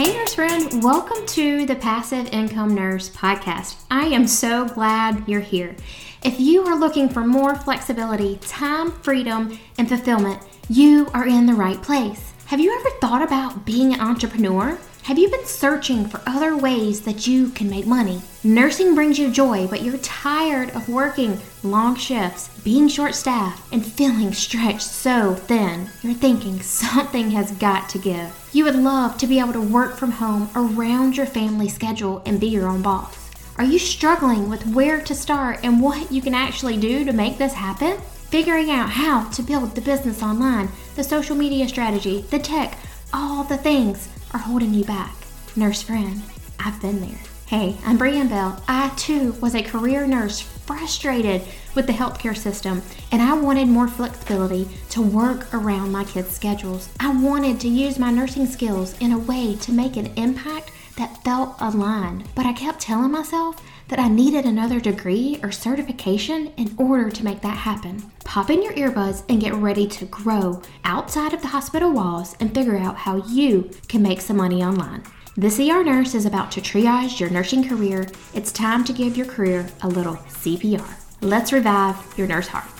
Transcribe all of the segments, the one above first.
Hey, nurse friend, welcome to the Passive Income Nurse podcast. I am so glad you're here. If you are looking for more flexibility, time, freedom, and fulfillment, you are in the right place. Have you ever thought about being an entrepreneur? Have you been searching for other ways that you can make money? Nursing brings you joy, but you're tired of working long shifts, being short staffed, and feeling stretched so thin. You're thinking something has got to give. You would love to be able to work from home around your family schedule and be your own boss. Are you struggling with where to start and what you can actually do to make this happen? Figuring out how to build the business online, the social media strategy, the tech, all the things are holding you back. Nurse friend, I've been there. Hey, I'm Brianne Bell. I too was a career nurse frustrated with the healthcare system, and I wanted more flexibility to work around my kids' schedules. I wanted to use my nursing skills in a way to make an impact that felt aligned, but I kept telling myself that I needed another degree or certification in order to make that happen. Pop in your earbuds and get ready to grow outside of the hospital walls and figure out how you can make some money online. This ER Nurse is about to triage your nursing career. It's time to give your career a little CPR. Let's revive your nurse heart.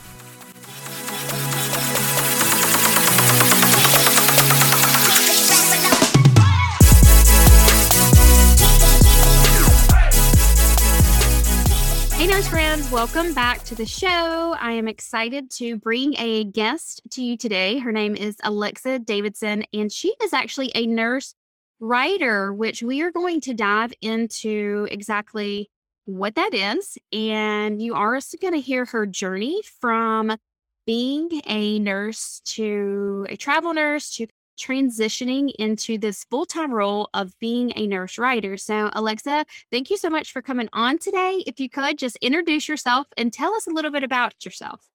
Welcome back to the show. I am excited to bring a guest to you today. Her name is Alexa Davidson, and she is actually a nurse writer, which we are going to dive into exactly what that is. And you are also going to hear her journey from being a nurse to a travel nurse to transitioning into this full time role of being a nurse writer. So, Alexa, thank you so much for coming on today. If you could just introduce yourself and tell us a little bit about yourself.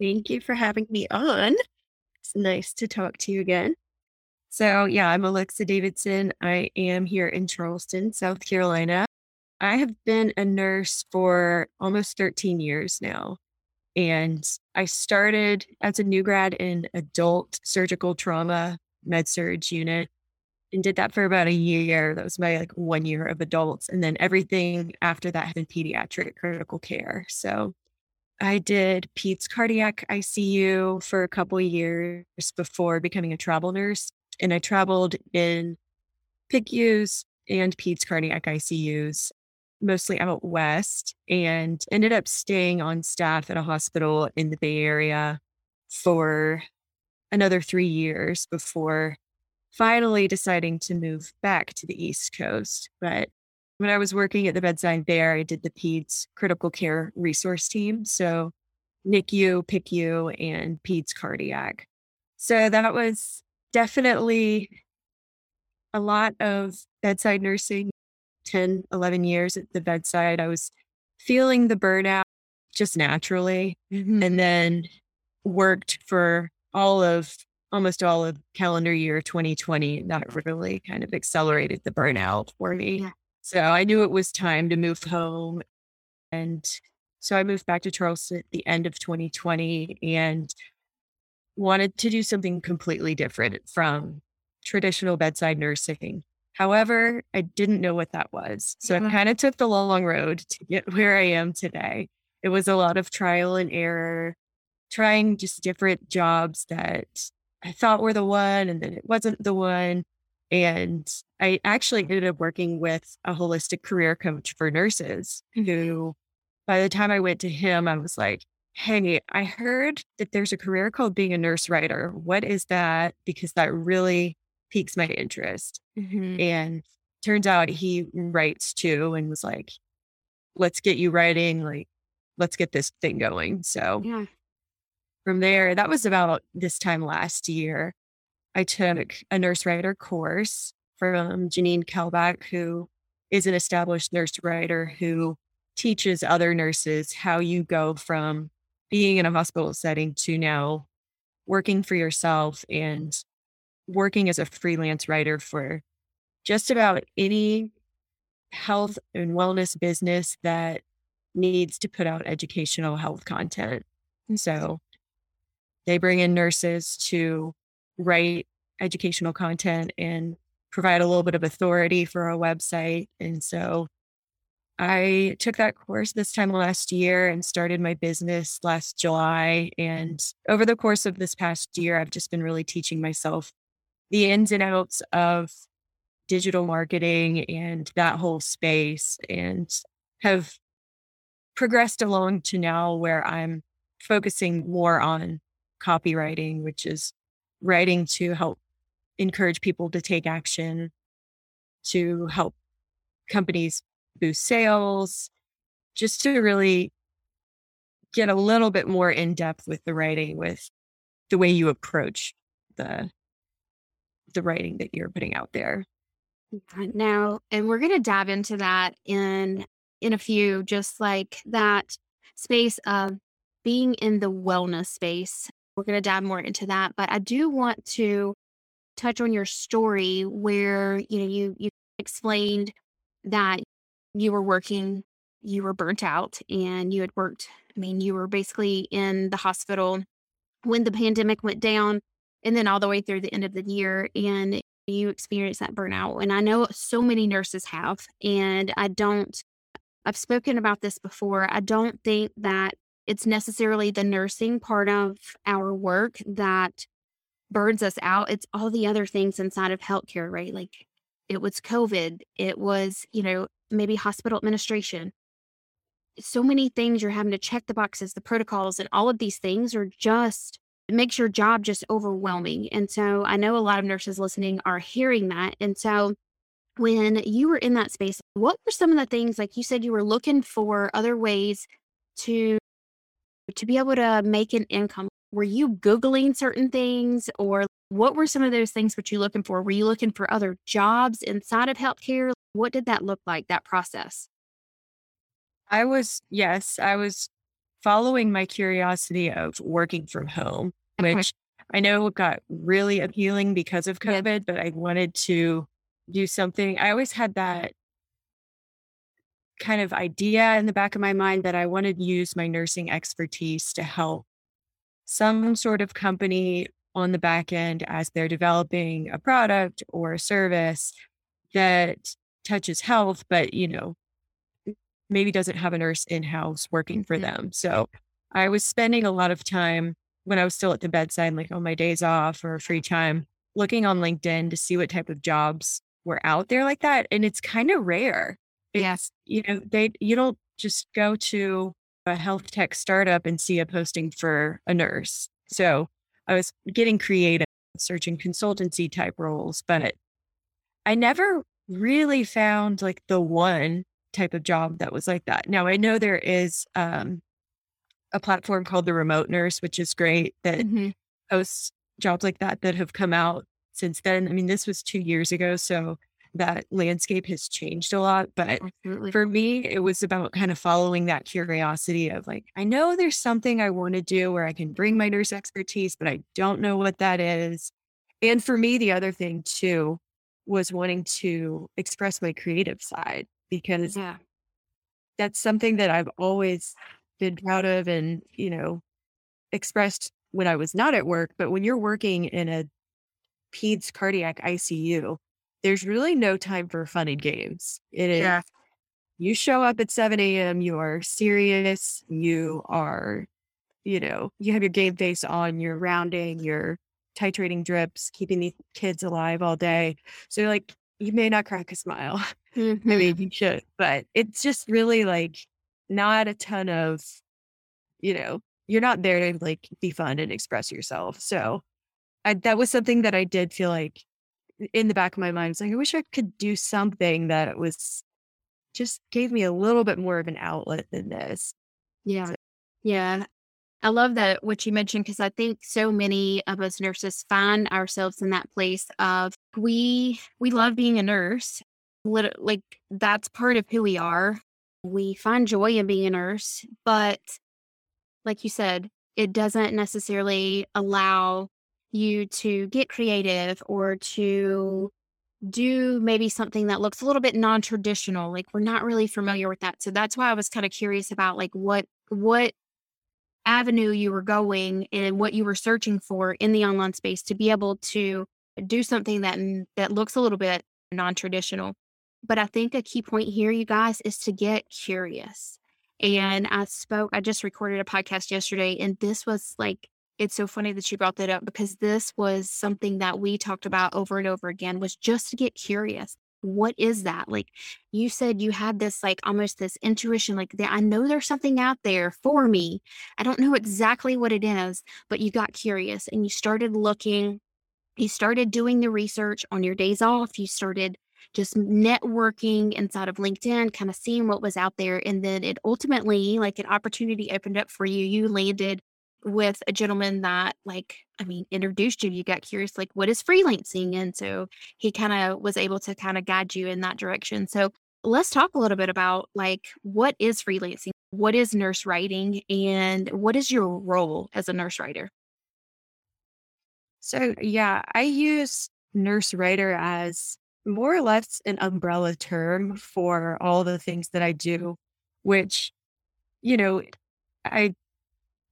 Thank you for having me on. It's nice to talk to you again. So, yeah, I'm Alexa Davidson. I am here in Charleston, South Carolina. I have been a nurse for almost 13 years now. And I started as a new grad in adult surgical trauma med surg unit and did that for about a year. That was my like one year of adults. And then everything after that had been pediatric critical care. So I did peds cardiac ICU for a couple years before becoming a travel nurse. And I traveled in PICUs and peds cardiac ICUs mostly out west and ended up staying on staff at a hospital in the Bay Area for another three years before finally deciding to move back to the East Coast. But when I was working at the bedside there, I did the PEDS critical care resource team. So NICU, PICU, and PEDS cardiac. So that was definitely a lot of bedside nursing 10, 11 years at the bedside, I was feeling the burnout just naturally. Mm-hmm. And then worked for all of almost all of calendar year 2020. That really kind of accelerated the burnout for me. Yeah. So I knew it was time to move home. And so I moved back to Charleston at the end of 2020 and wanted to do something completely different from traditional bedside nursing. However, I didn't know what that was. So. I kind of took the long road to get where I am today. It was a lot of trial and error, trying just different jobs that I thought were the one and then it wasn't the one. And I actually ended up working with a holistic career coach for nurses mm-hmm. who, by the time I went to him, I was like, Hey, I heard that there's a career called being a nurse writer. What is that? Because that really piques my interest. Mm-hmm. And turns out he writes too and was like, let's get you writing. Like, let's get this thing going. So yeah. from there, that was about this time last year. I took a nurse writer course from Janine Kelbach, who is an established nurse writer who teaches other nurses how you go from being in a hospital setting to now working for yourself and working as a freelance writer for just about any health and wellness business that needs to put out educational health content. And so they bring in nurses to write educational content and provide a little bit of authority for a website. And so I took that course this time last year and started my business last July. And over the course of this past year, I've just been really teaching myself the ins and outs of digital marketing and that whole space and have progressed along to now where I'm focusing more on copywriting, which is writing to help encourage people to take action, to help companies boost sales, just to really get a little bit more in depth with the writing, with the way you approach the the writing that you're putting out there. Now, and we're going to dive into that in in a few, just like that space of being in the wellness space. We're going to dive more into that, but I do want to touch on your story where you know you you explained that you were working, you were burnt out, and you had worked. I mean, you were basically in the hospital when the pandemic went down, and then all the way through the end of the year, and you experience that burnout. And I know so many nurses have, and I don't. I've spoken about this before. I don't think that it's necessarily the nursing part of our work that burns us out. It's all the other things inside of healthcare, right? Like it was COVID, it was, you know, maybe hospital administration. So many things you're having to check the boxes, the protocols, and all of these things are just makes your job just overwhelming. And so I know a lot of nurses listening are hearing that. And so when you were in that space, what were some of the things like you said you were looking for other ways to to be able to make an income? Were you googling certain things or what were some of those things that you looking for? Were you looking for other jobs inside of healthcare? What did that look like, that process? I was, yes, I was following my curiosity of working from home, which I know got really appealing because of COVID, but I wanted to do something. I always had that kind of idea in the back of my mind that I wanted to use my nursing expertise to help some sort of company on the back end as they're developing a product or a service that touches health, but you know, maybe doesn't have a nurse in house working for mm-hmm. them. So I was spending a lot of time when I was still at the bedside, like on my days off or free time, looking on LinkedIn to see what type of jobs were out there like that. And it's kind of rare. Yes. You know, they you don't just go to a health tech startup and see a posting for a nurse. So I was getting creative, searching consultancy type roles, but I never really found like the one type of job that was like that. Now I know there is um, a platform called the Remote Nurse, which is great that mm-hmm. hosts jobs like that that have come out since then. I mean, this was two years ago, so that landscape has changed a lot. But Absolutely. for me, it was about kind of following that curiosity of like, I know there's something I want to do where I can bring my nurse expertise, but I don't know what that is. And for me, the other thing too was wanting to express my creative side because yeah. that's something that I've always been proud of and, you know, expressed when I was not at work. But when you're working in a PEDS cardiac ICU, there's really no time for fun and games. It is yeah. you show up at 7 a.m., you are serious, you are, you know, you have your game face on, you're rounding, you're titrating drips, keeping these kids alive all day. So you're like you may not crack a smile. Mm-hmm. Maybe you should, but it's just really like not a ton of, you know, you're not there to like be fun and express yourself. So I, that was something that I did feel like in the back of my mind, it's like, I wish I could do something that was just gave me a little bit more of an outlet than this. Yeah. So. Yeah. I love that what you mentioned because I think so many of us nurses find ourselves in that place of we we love being a nurse. Like that's part of who we are. We find joy in being a nurse, but like you said, it doesn't necessarily allow you to get creative or to do maybe something that looks a little bit non-traditional like we're not really familiar with that so that's why i was kind of curious about like what what avenue you were going and what you were searching for in the online space to be able to do something that mm, that looks a little bit non-traditional. But I think a key point here, you guys, is to get curious. And I spoke, I just recorded a podcast yesterday, and this was like, it's so funny that you brought that up because this was something that we talked about over and over again was just to get curious. What is that? Like you said, you had this like almost this intuition, like I know there's something out there for me. I don't know exactly what it is, but you got curious and you started looking you started doing the research on your days off. You started just networking inside of LinkedIn, kind of seeing what was out there. And then it ultimately, like an opportunity opened up for you. You landed with a gentleman that, like, I mean, introduced you. You got curious, like, what is freelancing? And so he kind of was able to kind of guide you in that direction. So let's talk a little bit about, like, what is freelancing? What is nurse writing? And what is your role as a nurse writer? So, yeah, I use nurse writer as more or less an umbrella term for all the things that I do, which, you know, I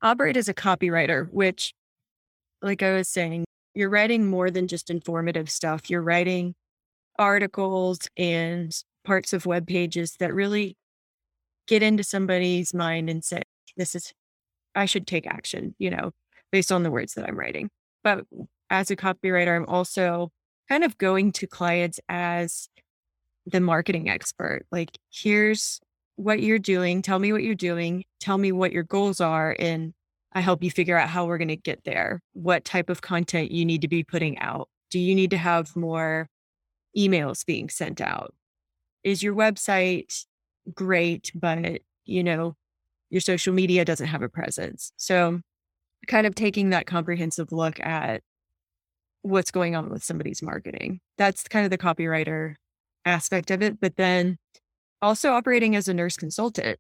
operate as a copywriter, which, like I was saying, you're writing more than just informative stuff. You're writing articles and parts of web pages that really get into somebody's mind and say, this is, I should take action, you know, based on the words that I'm writing. But as a copywriter, I'm also kind of going to clients as the marketing expert. Like, here's what you're doing. Tell me what you're doing. Tell me what your goals are. And I help you figure out how we're going to get there. What type of content you need to be putting out. Do you need to have more emails being sent out? Is your website great, but you know, your social media doesn't have a presence? So kind of taking that comprehensive look at what's going on with somebody's marketing. That's kind of the copywriter aspect of it. But then also operating as a nurse consultant.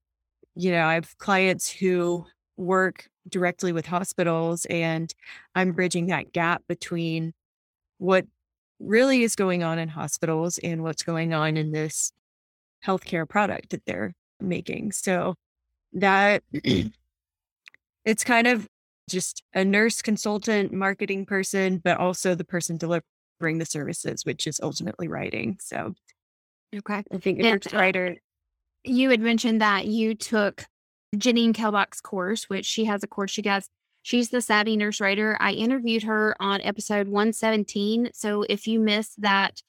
You know, I have clients who work directly with hospitals, and I'm bridging that gap between what really is going on in hospitals and what's going on in this healthcare product that they're making. So that it's kind of just a nurse consultant, marketing person, but also the person delivering the services, which is ultimately writing. So, okay. I think nurse writer. You had mentioned that you took Janine Kelbach's course, which she has a course she gets. She's the savvy nurse writer. I interviewed her on episode 117. So if you missed that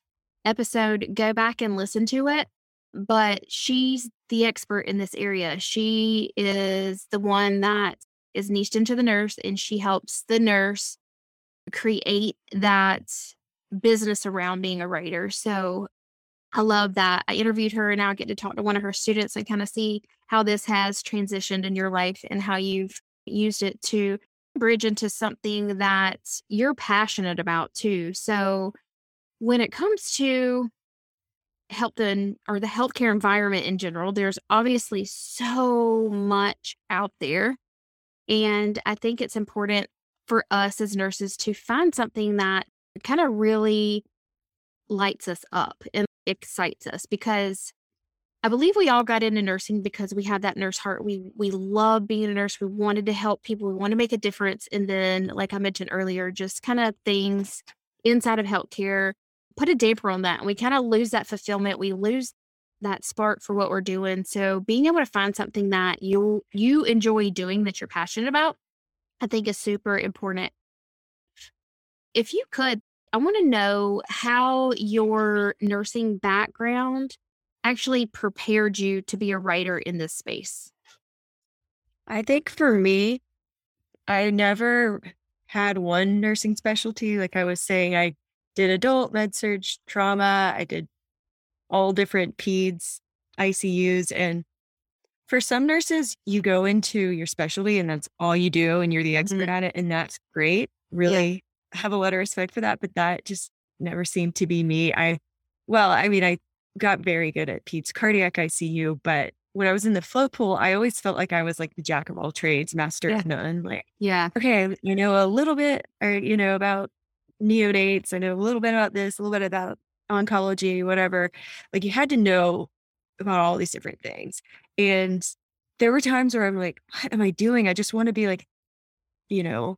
episode, go back and listen to it. But she's the expert in this area. She is the one that is niched into the nurse and she helps the nurse create that business around being a writer. So I love that. I interviewed her and now I get to talk to one of her students and kind of see how this has transitioned in your life and how you've used it to bridge into something that you're passionate about too. So when it comes to health and or the healthcare environment in general, there's obviously so much out there and I think it's important for us as nurses to find something that kind of really lights us up and excites us because I believe we all got into nursing because we had that nurse heart. We we love being a nurse. We wanted to help people. We want to make a difference. And then, like I mentioned earlier, just kind of things inside of healthcare put a damper on that. And we kind of lose that fulfillment. We lose that spark for what we're doing. So being able to find something that you you enjoy doing that you're passionate about, I think is super important. If you could, I want to know how your nursing background actually prepared you to be a writer in this space. I think for me, I never had one nursing specialty. Like I was saying, I did adult med surg trauma, I did all different peds, ICUs. And for some nurses, you go into your specialty and that's all you do and you're the expert mm-hmm. at it. And that's great. Really yeah. have a lot of respect for that. But that just never seemed to be me. I, well, I mean, I got very good at peds cardiac ICU, but when I was in the float pool, I always felt like I was like the jack of all trades, master yeah. of none. Like, yeah, okay, you know a little bit, or you know about neonates. I know a little bit about this, a little bit about oncology, whatever. Like you had to know about all these different things. And there were times where I'm like, what am I doing? I just want to be like, you know,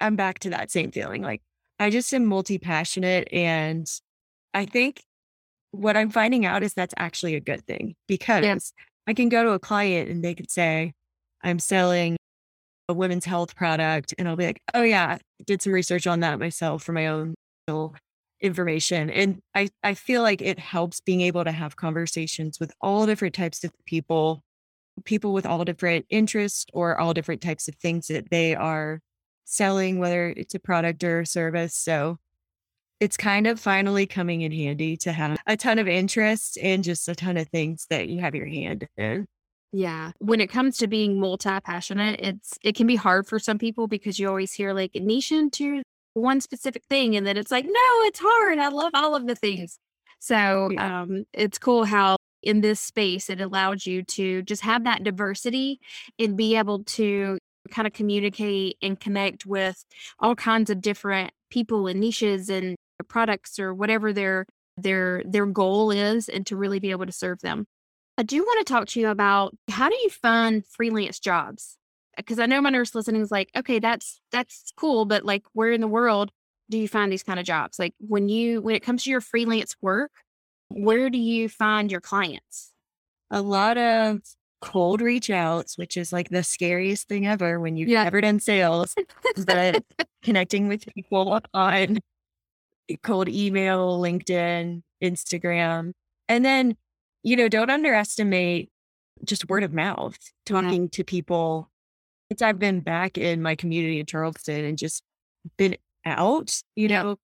I'm back to that same feeling. Like, I just am multi passionate. And I think what I'm finding out is that's actually a good thing because yeah. I can go to a client and they could say, I'm selling a women's health product. And I'll be like, oh, yeah, did some research on that myself for my own information. And I, I feel like it helps being able to have conversations with all different types of people, people with all different interests or all different types of things that they are selling, whether it's a product or a service. So it's kind of finally coming in handy to have a ton of interest and just a ton of things that you have your hand in. Yeah. When it comes to being multi passionate, it's it can be hard for some people because you always hear like niche into one specific thing and then it's like, no, it's hard. I love all of the things. So um it's cool how in this space it allowed you to just have that diversity and be able to kind of communicate and connect with all kinds of different people and niches and products or whatever their their their goal is and to really be able to serve them. I do want to talk to you about how do you find freelance jobs? Because I know my nurse listening is like, okay, that's that's cool, but like where in the world do you find these kind of jobs? Like when you when it comes to your freelance work, where do you find your clients? A lot of cold reach outs, which is like the scariest thing ever when you've yeah. never done sales, but connecting with people on cold email, LinkedIn, Instagram. And then, you know, don't underestimate just word of mouth, talking yeah. to people. Since I've been back in my community in Charleston and just been out, you yeah. know,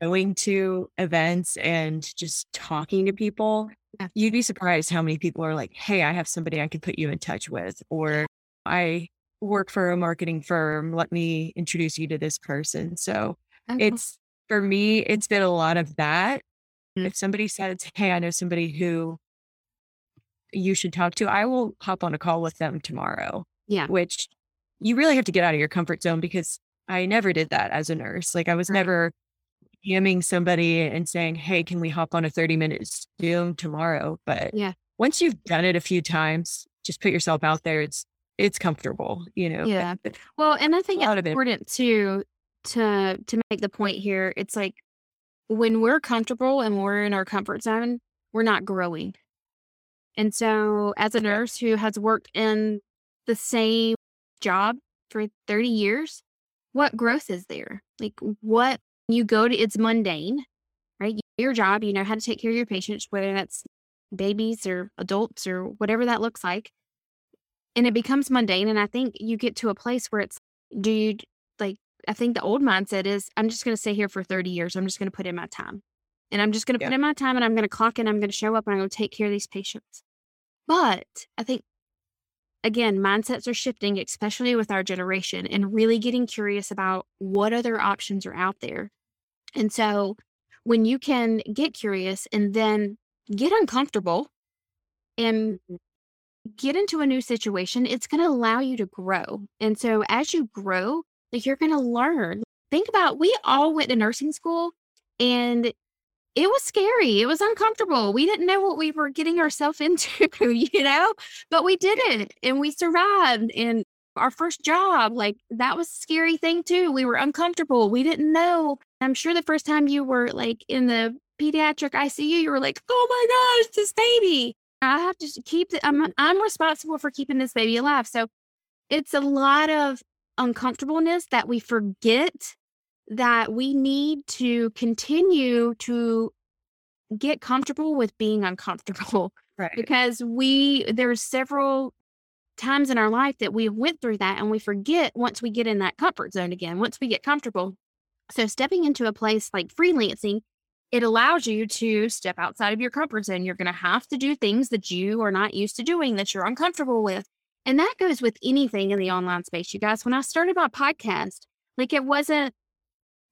going to events and just talking to people, yeah. you'd be surprised how many people are like, Hey, I have somebody I can put you in touch with, or I work for a marketing firm. Let me introduce you to this person. So okay. it's for me, it's been a lot of that. Mm-hmm. If somebody says, Hey, I know somebody who you should talk to, I will hop on a call with them tomorrow. Yeah. Which you really have to get out of your comfort zone because I never did that as a nurse. Like I was right. never DMing somebody and saying, Hey, can we hop on a 30 minute Zoom tomorrow? But yeah, once you've done it a few times, just put yourself out there. It's, it's comfortable, you know? Yeah. Well, and I think it's important too to to make the point here, it's like when we're comfortable and we're in our comfort zone, we're not growing. And so, as a nurse who has worked in the same job for 30 years, what growth is there? Like, what you go to, it's mundane, right? Your job, you know how to take care of your patients, whether that's babies or adults or whatever that looks like. And it becomes mundane. And I think you get to a place where it's, do you like I think the old mindset is I'm just going to stay here for 30 years. I'm just going to put in my time. And I'm just going to yeah. put in my time and I'm going to clock in. I'm going to show up and I'm going to take care of these patients. But I think, again, mindsets are shifting, especially with our generation, and really getting curious about what other options are out there. And so when you can get curious and then get uncomfortable and mm-hmm. get into a new situation, it's going to allow you to grow. And so as you grow, like you're going to learn. Think about we all went to nursing school and it was scary. It was uncomfortable. We didn't know what we were getting ourselves into, you know, but we did it and we survived. And our first job, like that was a scary thing too. We were uncomfortable. We didn't know. I'm sure the first time you were like in the pediatric ICU, you were like, oh my gosh, this baby. I have to keep the, I'm, I'm responsible for keeping this baby alive. So it's a lot of uncomfortableness that we forget that we need to continue to get comfortable with being uncomfortable. Right. Because we there's several times in our life that we went through that and we forget once we get in that comfort zone again, once we get comfortable. So stepping into a place like freelancing, it allows you to step outside of your comfort zone. You're going to have to do things that you are not used to doing that you're uncomfortable with. And that goes with anything in the online space, you guys. When I started my podcast, like it wasn't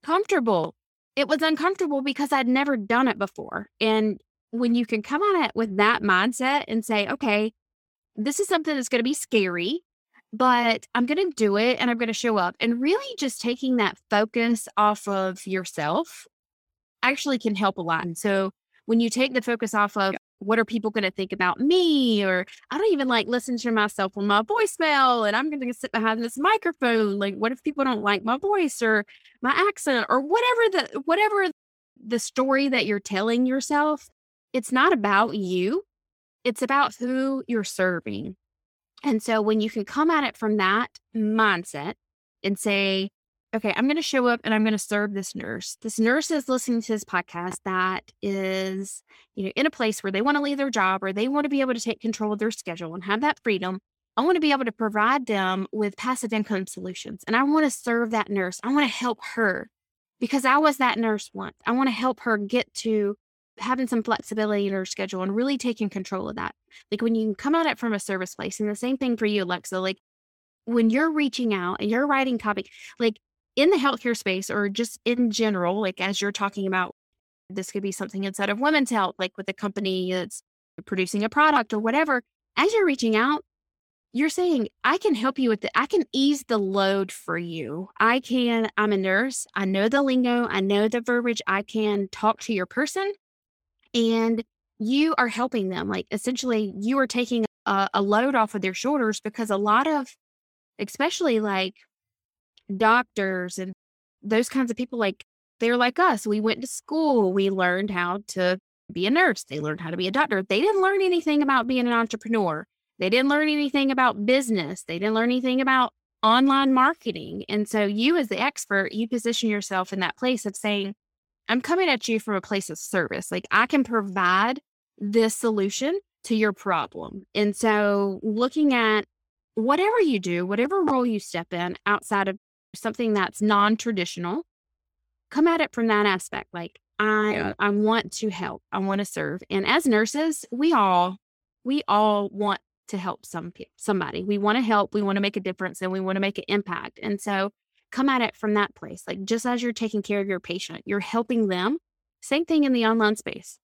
comfortable. It was uncomfortable because I'd never done it before. And when you can come on it with that mindset and say, okay, this is something that's going to be scary, but I'm going to do it and I'm going to show up. And really just taking that focus off of yourself actually can help a lot. And so when you take the focus off of what are people going to think about me? Or I don't even like listening to myself on my voicemail and I'm going to sit behind this microphone. Like, what if people don't like my voice or my accent or whatever the, whatever the story that you're telling yourself? It's not about you. It's about who you're serving. And so when you can come at it from that mindset and say, okay, I'm going to show up and I'm going to serve this nurse. This nurse is listening to this podcast that is, you know, in a place where they want to leave their job or they want to be able to take control of their schedule and have that freedom. I want to be able to provide them with passive income solutions. And I want to serve that nurse. I want to help her because I was that nurse once. I want to help her get to having some flexibility in her schedule and really taking control of that. Like when you come at it from a service place, and the same thing for you, Alexa, like when you're reaching out and you're writing copy, like in the healthcare space or just in general, like as you're talking about, this could be something inside of women's health, like with a company that's producing a product or whatever. As you're reaching out, you're saying, I can help you with it. I can ease the load for you. I can, I'm a nurse. I know the lingo. I know the verbiage. I can talk to your person and you are helping them. Like essentially, you are taking a, a load off of their shoulders because a lot of, especially like doctors and those kinds of people like they're like us. We went to school. We learned how to be a nurse. They learned how to be a doctor. They didn't learn anything about being an entrepreneur. They didn't learn anything about business. They didn't learn anything about online marketing. And so you as the expert, you position yourself in that place of saying, I'm coming at you from a place of service. Like I can provide this solution to your problem. And so looking at whatever you do, whatever role you step in outside of something that's non-traditional come at it from that aspect like i yeah. i want to help i want to serve and as nurses we all we all want to help some somebody we want to help we want to make a difference and we want to make an impact and so come at it from that place like just as you're taking care of your patient you're helping them same thing in the online space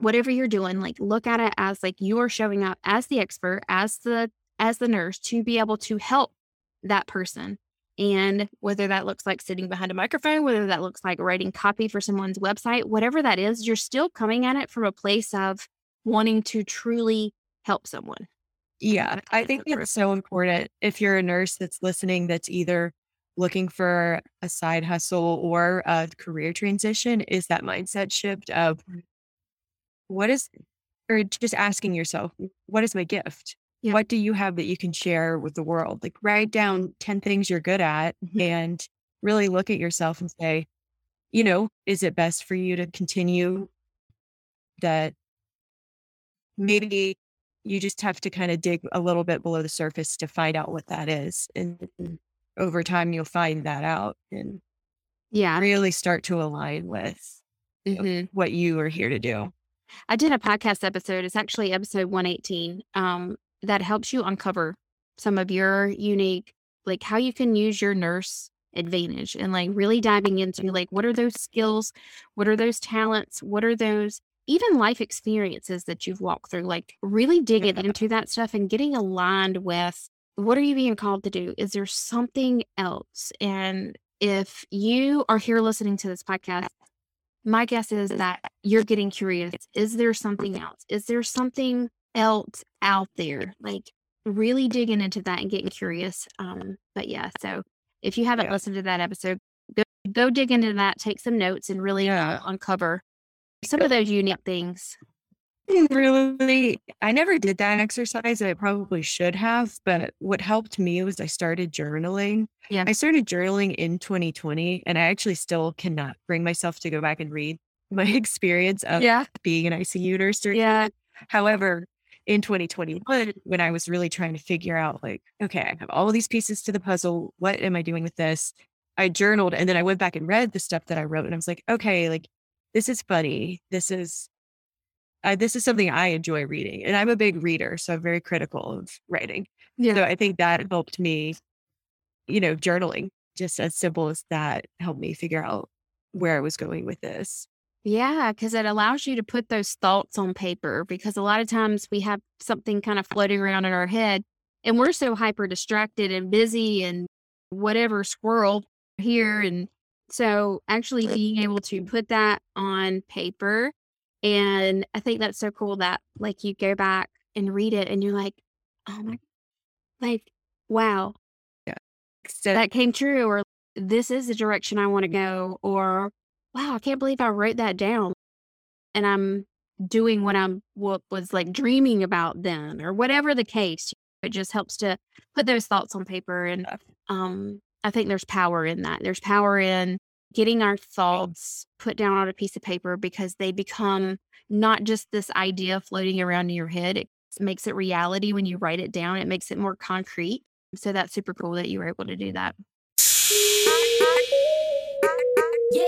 whatever you're doing like look at it as like you are showing up as the expert as the as the nurse to be able to help that person and whether that looks like sitting behind a microphone, whether that looks like writing copy for someone's website, whatever that is, you're still coming at it from a place of wanting to truly help someone. Yeah, I think it's so important. If you're a nurse that's listening that's either looking for a side hustle or a career transition is that mindset shift of mm-hmm. what is or just asking yourself what is my gift yeah. What do you have that you can share with the world? Like write down 10 things you're good at mm-hmm. and really look at yourself and say, you know, is it best for you to continue that maybe you just have to kind of dig a little bit below the surface to find out what that is. And over time, you'll find that out and yeah, really start to align with mm-hmm. what you are here to do. I did a podcast episode. It's actually episode 118. Um, that helps you uncover some of your unique, like how you can use your nurse advantage and like really diving into like what are those skills, what are those talents, what are those even life experiences that you've walked through, like really digging into that stuff and getting aligned with what are you being called to do? Is there something else? And if you are here listening to this podcast, my guess is that you're getting curious. Is there something else? Is there something else out there. Like really digging into that and getting curious. Um, but yeah, so if you haven't yeah. listened to that episode, go, go dig into that, take some notes, and really yeah. uncover some of those unique things. Really, I never did that exercise. I probably should have, but what helped me was I started journaling. Yeah. I started journaling in 2020, and I actually still cannot bring myself to go back and read my experience of yeah. being an ICU nurse. Yeah. However, in 2021 when I was really trying to figure out, like, okay, I have all these pieces to the puzzle. What am I doing with this? I journaled and then I went back and read the stuff that I wrote and I was like, okay, like, this is funny. This is, uh, this is something I enjoy reading. And I'm a big reader. So I'm very critical of writing. Yeah. So I think that helped me, you know, journaling, just as simple as that helped me figure out where I was going with this. Yeah, because it allows you to put those thoughts on paper because a lot of times we have something kind of floating around in our head and we're so hyper distracted and busy and whatever squirrel here. And so actually being able to put that on paper And I think that's so cool that like you go back and read it and you're like, oh my, like, wow. Yeah. So that came true. Or this is the direction I want to go. Or wow, I can't believe I wrote that down. And I'm doing what I'm what was like dreaming about then or whatever the case. It just helps to put those thoughts on paper and um I think there's power in that. There's power in getting our thoughts put down on a piece of paper because they become not just this idea floating around in your head. It makes it reality when you write it down. It makes it more concrete. So that's super cool that you were able to do that. What's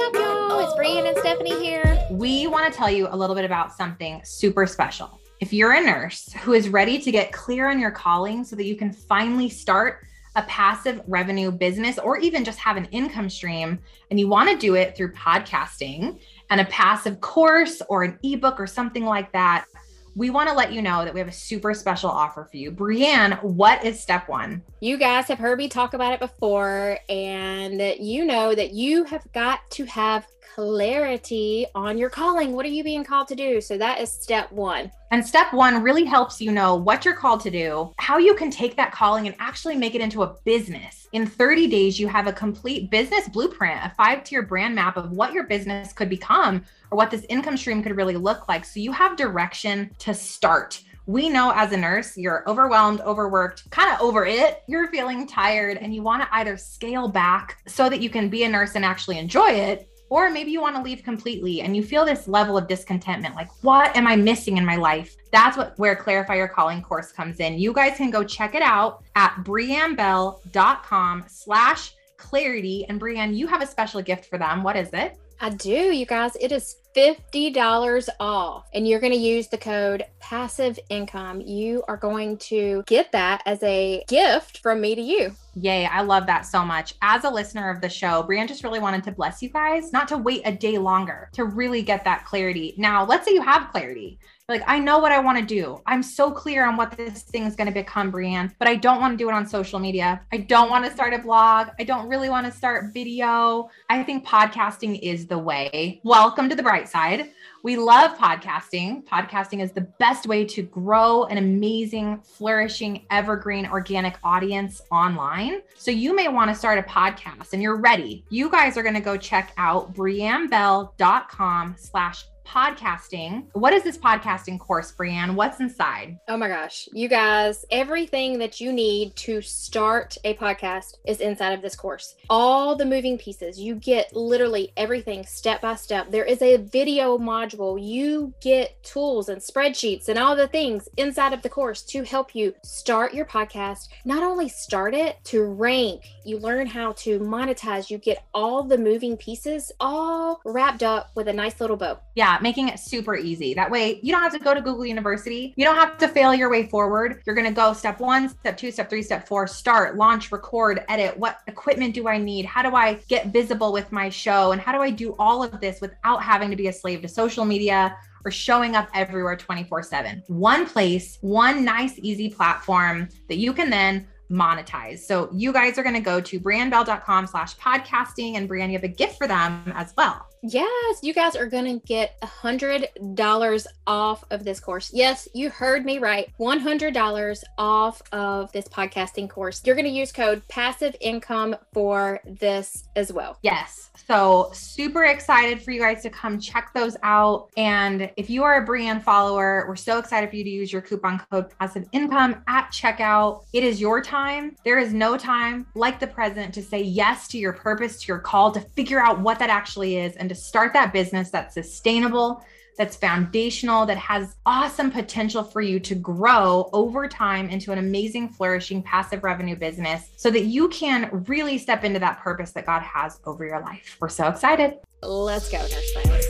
up, y'all? It's Brianne and Stephanie here. We want to tell you a little bit about something super special. If you're a nurse who is ready to get clear on your calling so that you can finally start a passive revenue business or even just have an income stream and you want to do it through podcasting and a passive course or an ebook or something like that, we want to let you know that we have a super special offer for you. Brianne, what is step one? You guys have heard me talk about it before, and you know that you have got to have clarity on your calling. What are you being called to do? So that is step one. And step one really helps you know what you're called to do, how you can take that calling and actually make it into a business. In 30 days, you have a complete business blueprint, a five tier brand map of what your business could become or what this income stream could really look like. So you have direction to start. We know as a nurse, you're overwhelmed, overworked, kind of over it. You're feeling tired and you want to either scale back so that you can be a nurse and actually enjoy it, or maybe you want to leave completely and you feel this level of discontentment like, what am I missing in my life? That's what where Clarify Your Calling course comes in. You guys can go check it out at briannebell.com slash clarity. And Brianne, you have a special gift for them. What is it? I do, you guys. It is $50 off, and you're going to use the code passive income. You are going to get that as a gift from me to you. Yay, I love that so much. As a listener of the show, Brianne just really wanted to bless you guys, not to wait a day longer to really get that clarity. Now, let's say you have clarity. Like, I know what I want to do. I'm so clear on what this thing is going to become, Brianne, but I don't want to do it on social media. I don't want to start a blog. I don't really want to start video. I think podcasting is the way. Welcome to the bright side. We love podcasting. Podcasting is the best way to grow an amazing, flourishing, evergreen, organic audience online. So you may want to start a podcast and you're ready. You guys are going to go check out briannebell.com slash podcasting. What is this podcasting course, Brianne? What's inside? Oh my gosh. You guys, everything that you need to start a podcast is inside of this course. All the moving pieces, you get literally everything step by step. There is a video module. You get tools and spreadsheets and all the things inside of the course to help you start your podcast. Not only start it, to rank, you learn how to monetize, you get all the moving pieces all wrapped up with a nice little bow. Yeah, making it super easy. That way, you don't have to go to Google University. You don't have to fail your way forward. You're going to go step one, step two, step three, step four, start, launch, record, edit. What equipment do I need? How do I get visible with my show? And how do I do all of this without having to be a slave to social media? or showing up everywhere 24 7. One place, one nice, easy platform that you can then monetize. So you guys are going to go to briannebell.com slash podcasting and Brianne, you have a gift for them as well. Yes, you guys are going to get a hundred dollars off of this course. Yes, you heard me right. One hundred dollars off of this podcasting course. You're going to use code passive income for this as well. Yes. So super excited for you guys to come check those out. And if you are a Brianne follower, we're so excited for you to use your coupon code passive income at checkout. It is your time. There is no time like the present to say yes to your purpose, to your call, to figure out what that actually is and to start that business that's sustainable, that's foundational, that has awesome potential for you to grow over time into an amazing, flourishing passive revenue business so that you can really step into that purpose that God has over your life. We're so excited. Let's go, nurse friends.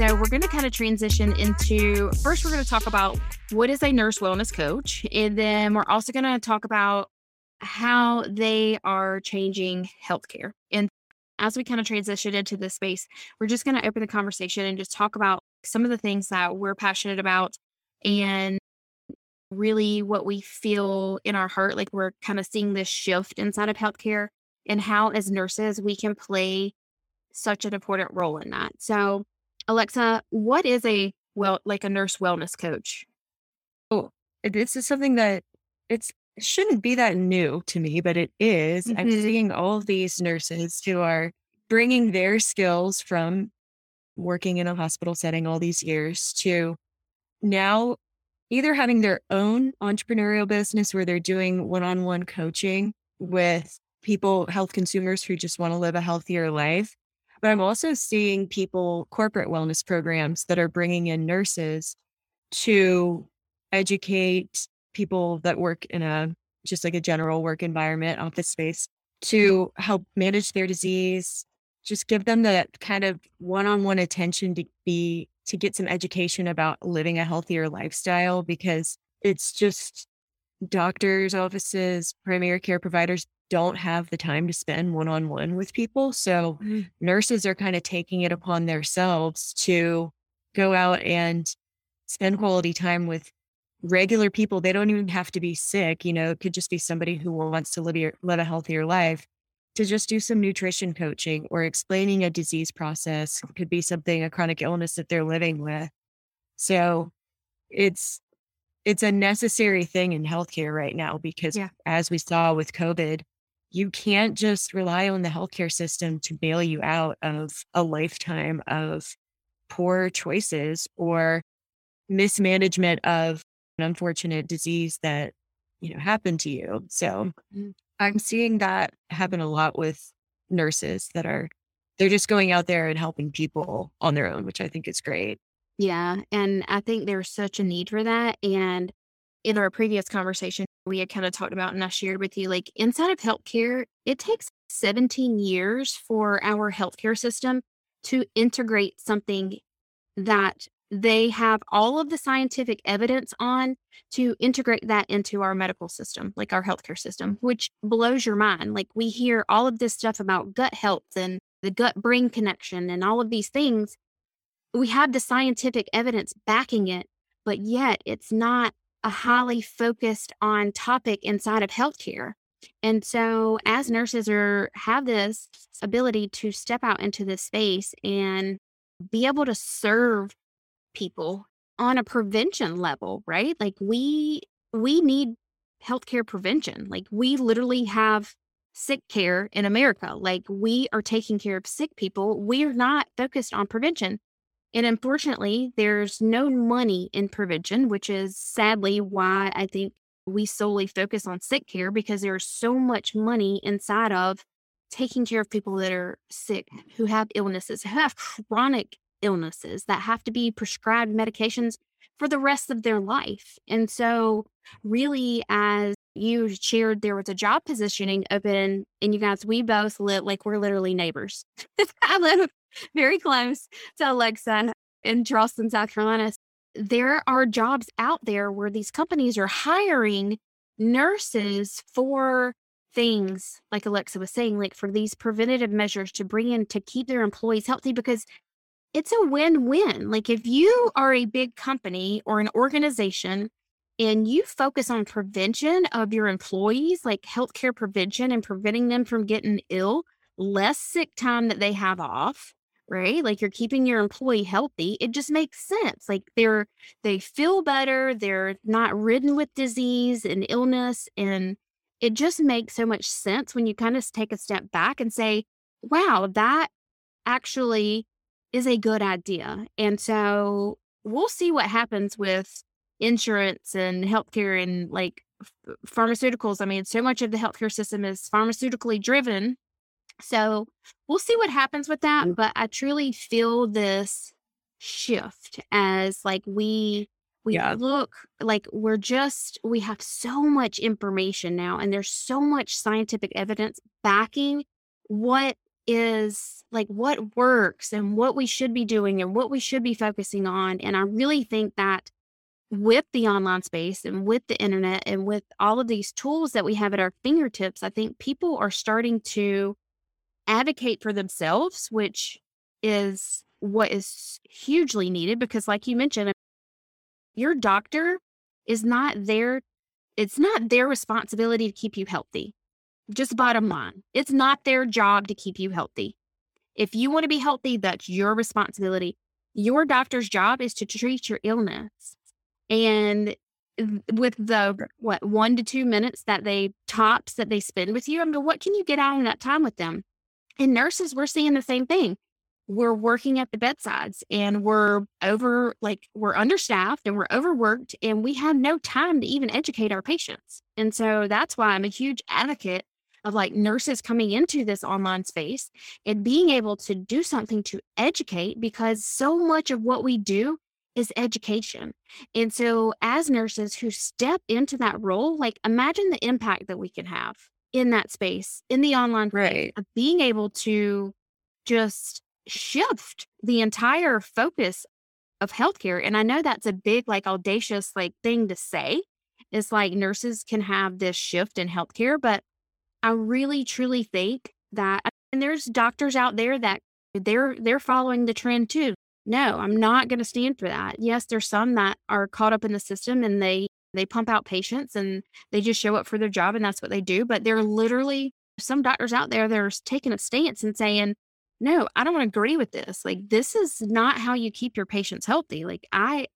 So we're going to kind of transition into first, we're going to talk about what is a nurse wellness coach. And then we're also going to talk about how they are changing healthcare. And as we kind of transition into this space, we're just going to open the conversation and just talk about some of the things that we're passionate about and really what we feel in our heart. Like we're kind of seeing this shift inside of healthcare and how, as nurses, we can play such an important role in that. So, Alexa, what is a well, like a nurse wellness coach? Oh, this is something that it's it shouldn't be that new to me, but it is. Mm-hmm. I'm seeing all of these nurses who are bringing their skills from working in a hospital setting all these years to now either having their own entrepreneurial business where they're doing one on one coaching with people, health consumers who just want to live a healthier life. But I'm also seeing people, corporate wellness programs that are bringing in nurses to educate people that work in a just like a general work environment, office space to help manage their disease, just give them that kind of one-on-one attention to be to get some education about living a healthier lifestyle because it's just doctors offices primary care providers don't have the time to spend one-on-one with people so mm-hmm. nurses are kind of taking it upon themselves to go out and spend quality time with regular people they don't even have to be sick you know it could just be somebody who wants to live, your, live a healthier life to just do some nutrition coaching or explaining a disease process. It could be something, a chronic illness that they're living with. So it's it's a necessary thing in healthcare right now because yeah. as we saw with COVID, you can't just rely on the healthcare system to bail you out of a lifetime of poor choices or mismanagement of an unfortunate disease that you know happened to you. So mm-hmm. I'm seeing that happen a lot with nurses that are they're just going out there and helping people on their own, which I think is great. Yeah, and I think there's such a need for that and in our previous conversation we had kind of talked about and I shared with you like inside of healthcare it takes 17 years for our healthcare system to integrate something that they have all of the scientific evidence on to integrate that into our medical system, like our healthcare system, which blows your mind. Like we hear all of this stuff about gut health and the gut brain connection and all of these things. We have the scientific evidence backing it, but yet it's not a highly focused on topic inside of healthcare. And so as nurses are have this ability to step out into this space and be able to serve people on a prevention level, right? Like we we need healthcare prevention. Like we literally have sick care in America. Like we are taking care of sick people. We are not focused on prevention. And unfortunately, there's no money in prevention, which is sadly why I think we solely focus on sick care because there's so much money inside of taking care of people that are sick, who have illnesses, who have chronic illnesses that have to be prescribed medications for the rest of their life. And so, really, as you shared, there was a job positioning open, and you guys, we both live like we're literally neighbors. I live very close to Alexa in Charleston, South Carolina. There are jobs out there where these companies are hiring nurses for things like Alexa was saying, like for these preventative measures to bring in to keep their employees healthy because it's a win-win. Like if you are a big company or an organization and you focus on prevention of your employees, like healthcare prevention and preventing them from getting ill, less sick time that they have off, right? Like you're keeping your employee healthy, it just makes sense. Like they're they feel better, they're not ridden with disease and illness and it just makes so much sense when you kind of take a step back and say, wow, that actually is a good idea. And so we'll see what happens with insurance and healthcare and like pharmaceuticals. I mean, so much of the healthcare system is pharmaceutically driven. So we'll see what happens with that. Mm. But I truly feel this shift as like we we yeah. look like we're just we have so much information now and there's so much scientific evidence backing what is like what works and what we should be doing and what we should be focusing on. And I really think that with the online space and with the internet and with all of these tools that we have at our fingertips, I think people are starting to advocate for themselves, which is what is hugely needed because, like you mentioned, um, your doctor is not there, it's not their responsibility to keep you healthy. Just bottom line, it's not their job to keep you healthy. If you want to be healthy, that's your responsibility. Your doctor's job is to treat your illness. And with the what one to two minutes that they tops that they spend with you, I mean, what can you get out of that time with them? And nurses, we're seeing the same thing. We're working at the bedsides and we're over, like, we're understaffed and we're overworked and we have no time to even educate our patients. And so that's why I'm a huge advocate of like nurses coming into this online space and being able to do something to educate because so much of what we do is education. And so, as nurses who step into that role, like imagine the impact that we can have in that space, in the online right. of being able to just shift the entire focus of healthcare. And I know that's a big, like, audacious, like, thing to say. It's like nurses can have this shift in healthcare, but I really truly think that and there's doctors out there that they're they're following the trend too. No, I'm not going to stand for that. Yes, there's some that are caught up in the system and they they pump out patients and they just show up for their job and that's what they do, but they're literally some doctors out there that are taking a stance and saying, "No, I don't agree with this. Like this is not how you keep your patients healthy. Like I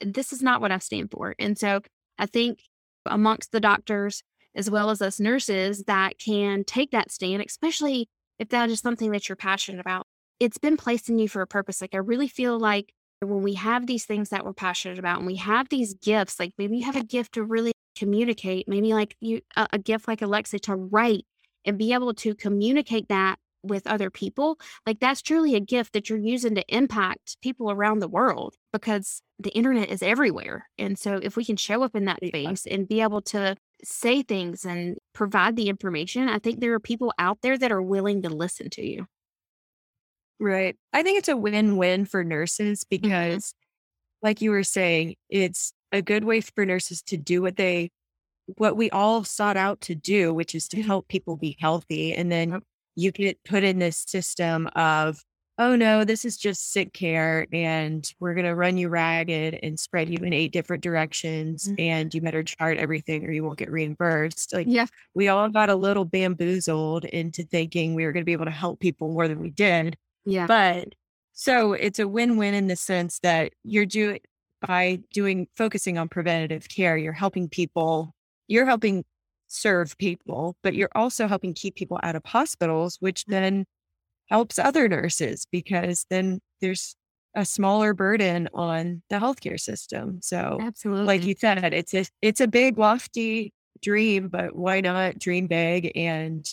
this is not what I stand for." And so I think amongst the doctors as well as us nurses that can take that stand, especially if that is something that you're passionate about. It's been placed in you for a purpose. Like, I really feel like when we have these things that we're passionate about and we have these gifts, like maybe you have a gift to really communicate, maybe like you, a, a gift like Alexa to write and be able to communicate that with other people, like that's truly a gift that you're using to impact people around the world because the internet is everywhere. And so if we can show up in that space and be able to say things and provide the information, I think there are people out there that are willing to listen to you. Right. I think it's a win win for nurses mm-hmm. because, mm-hmm. like you were saying, it's a good way for nurses to do what they, what we all sought out to do, which is to mm-hmm. help people be healthy. And then you get put in this system of oh no, this is just sick care and we're going to run you ragged and spread you in eight different directions mm-hmm. and you better chart everything or you won't get reimbursed. Like, yeah, we all got a little bamboozled into thinking we were going to be able to help people more than we did. Yeah. But so it's a win win in the sense that you're doing by doing focusing on preventative care, you're helping people, you're helping serve people, but you're also helping keep people out of hospitals, which mm-hmm. then helps other nurses because then there's a smaller burden on the healthcare system. So absolutely, like you said, it's a it's a big lofty dream, but why not dream big? And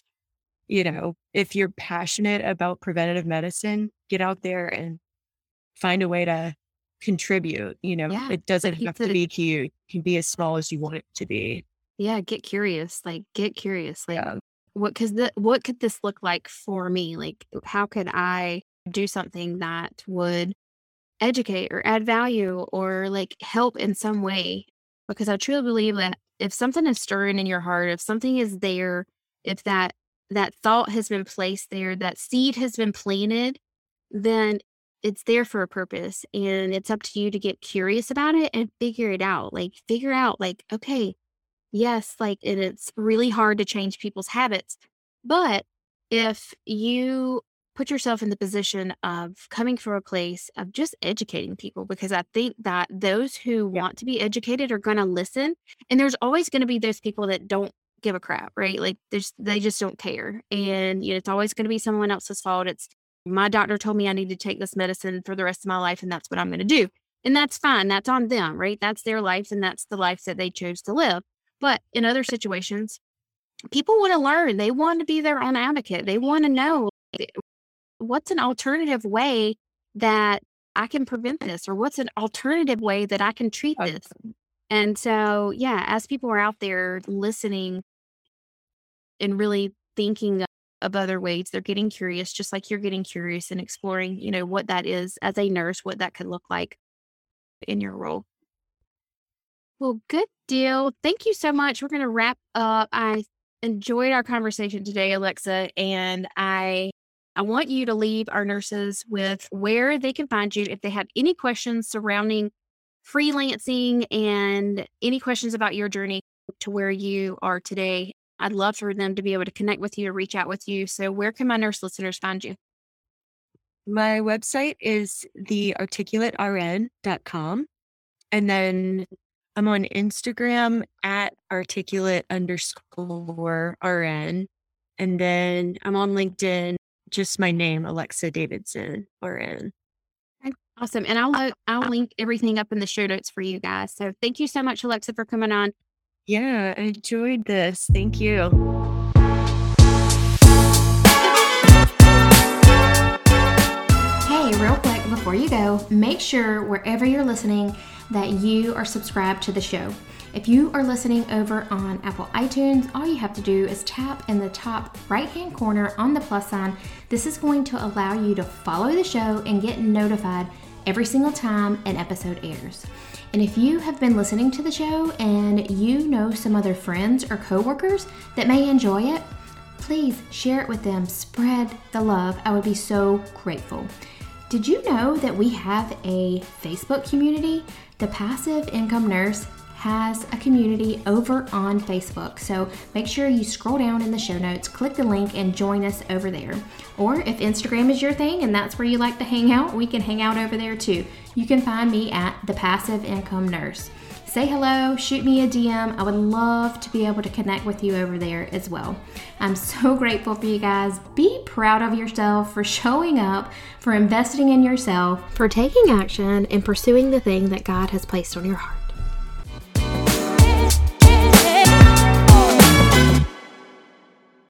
you know, if you're passionate about preventative medicine, get out there and find a way to contribute. You know, yeah, it doesn't have to be huge; it can be as small as you want it to be. Yeah, get curious. Like get curious. Like yeah what the what could this look like for me? Like how could I do something that would educate or add value or like help in some way? Because I truly believe that if something is stirring in your heart, if something is there, if that that thought has been placed there, that seed has been planted, then it's there for a purpose and it's up to you to get curious about it and figure it out. Like figure out like okay, Yes, like and it's really hard to change people's habits. But if you put yourself in the position of coming from a place of just educating people, because I think that those who yeah. want to be educated are going to listen. And there's always going to be those people that don't give a crap, right? Like there's, they just don't care. And you know, it's always going to be someone else's fault. It's my doctor told me I need to take this medicine for the rest of my life, and that's what I'm going to do. And that's fine. That's on them, right? That's their life, and that's the life that they chose to live. But in other situations, people want to learn. They want to be their own advocate. They want to know what's an alternative way that I can prevent this, or what's an alternative way that I can treat this. And so, yeah, as people are out there listening and really thinking of other ways, they're getting curious, just like you're getting curious and exploring, you know, what that is as a nurse, what that could look like in your role. Well, good deal. Thank you so much. We're going to wrap up. I enjoyed our conversation today, Alexa, and I I want you to leave our nurses with where they can find you if they have any questions surrounding freelancing and any questions about your journey to where you are today. I'd love for them to be able to connect with you or reach out with you. So, where can my nurse listeners find you? My website is thearticulatern.com. And then I'm on Instagram at articulate underscore RN. And then I'm on LinkedIn, just my name, Alexa Davidson RN. Awesome. And I'll uh, I'll link everything up in the show notes for you guys. So thank you so much, Alexa, for coming on. Yeah, I enjoyed this. Thank you. Hey, real quick before you go, make sure wherever you're listening that you are subscribed to the show. If you are listening over on Apple iTunes, all you have to do is tap in the top right hand corner on the plus sign. This is going to allow you to follow the show and get notified every single time an episode airs. And if you have been listening to the show and you know some other friends or coworkers that may enjoy it, please share it with them. Spread the love. I would be so grateful. Did you know that we have a Facebook community? The Passive Income Nurse has a community over on Facebook. So make sure you scroll down in the show notes, click the link, and join us over there. Or if Instagram is your thing and that's where you like to hang out, we can hang out over there too. You can find me at The Passive Income Nurse say hello, shoot me a DM. I would love to be able to connect with you over there as well. I'm so grateful for you guys. Be proud of yourself for showing up, for investing in yourself, for taking action, and pursuing the thing that God has placed on your heart.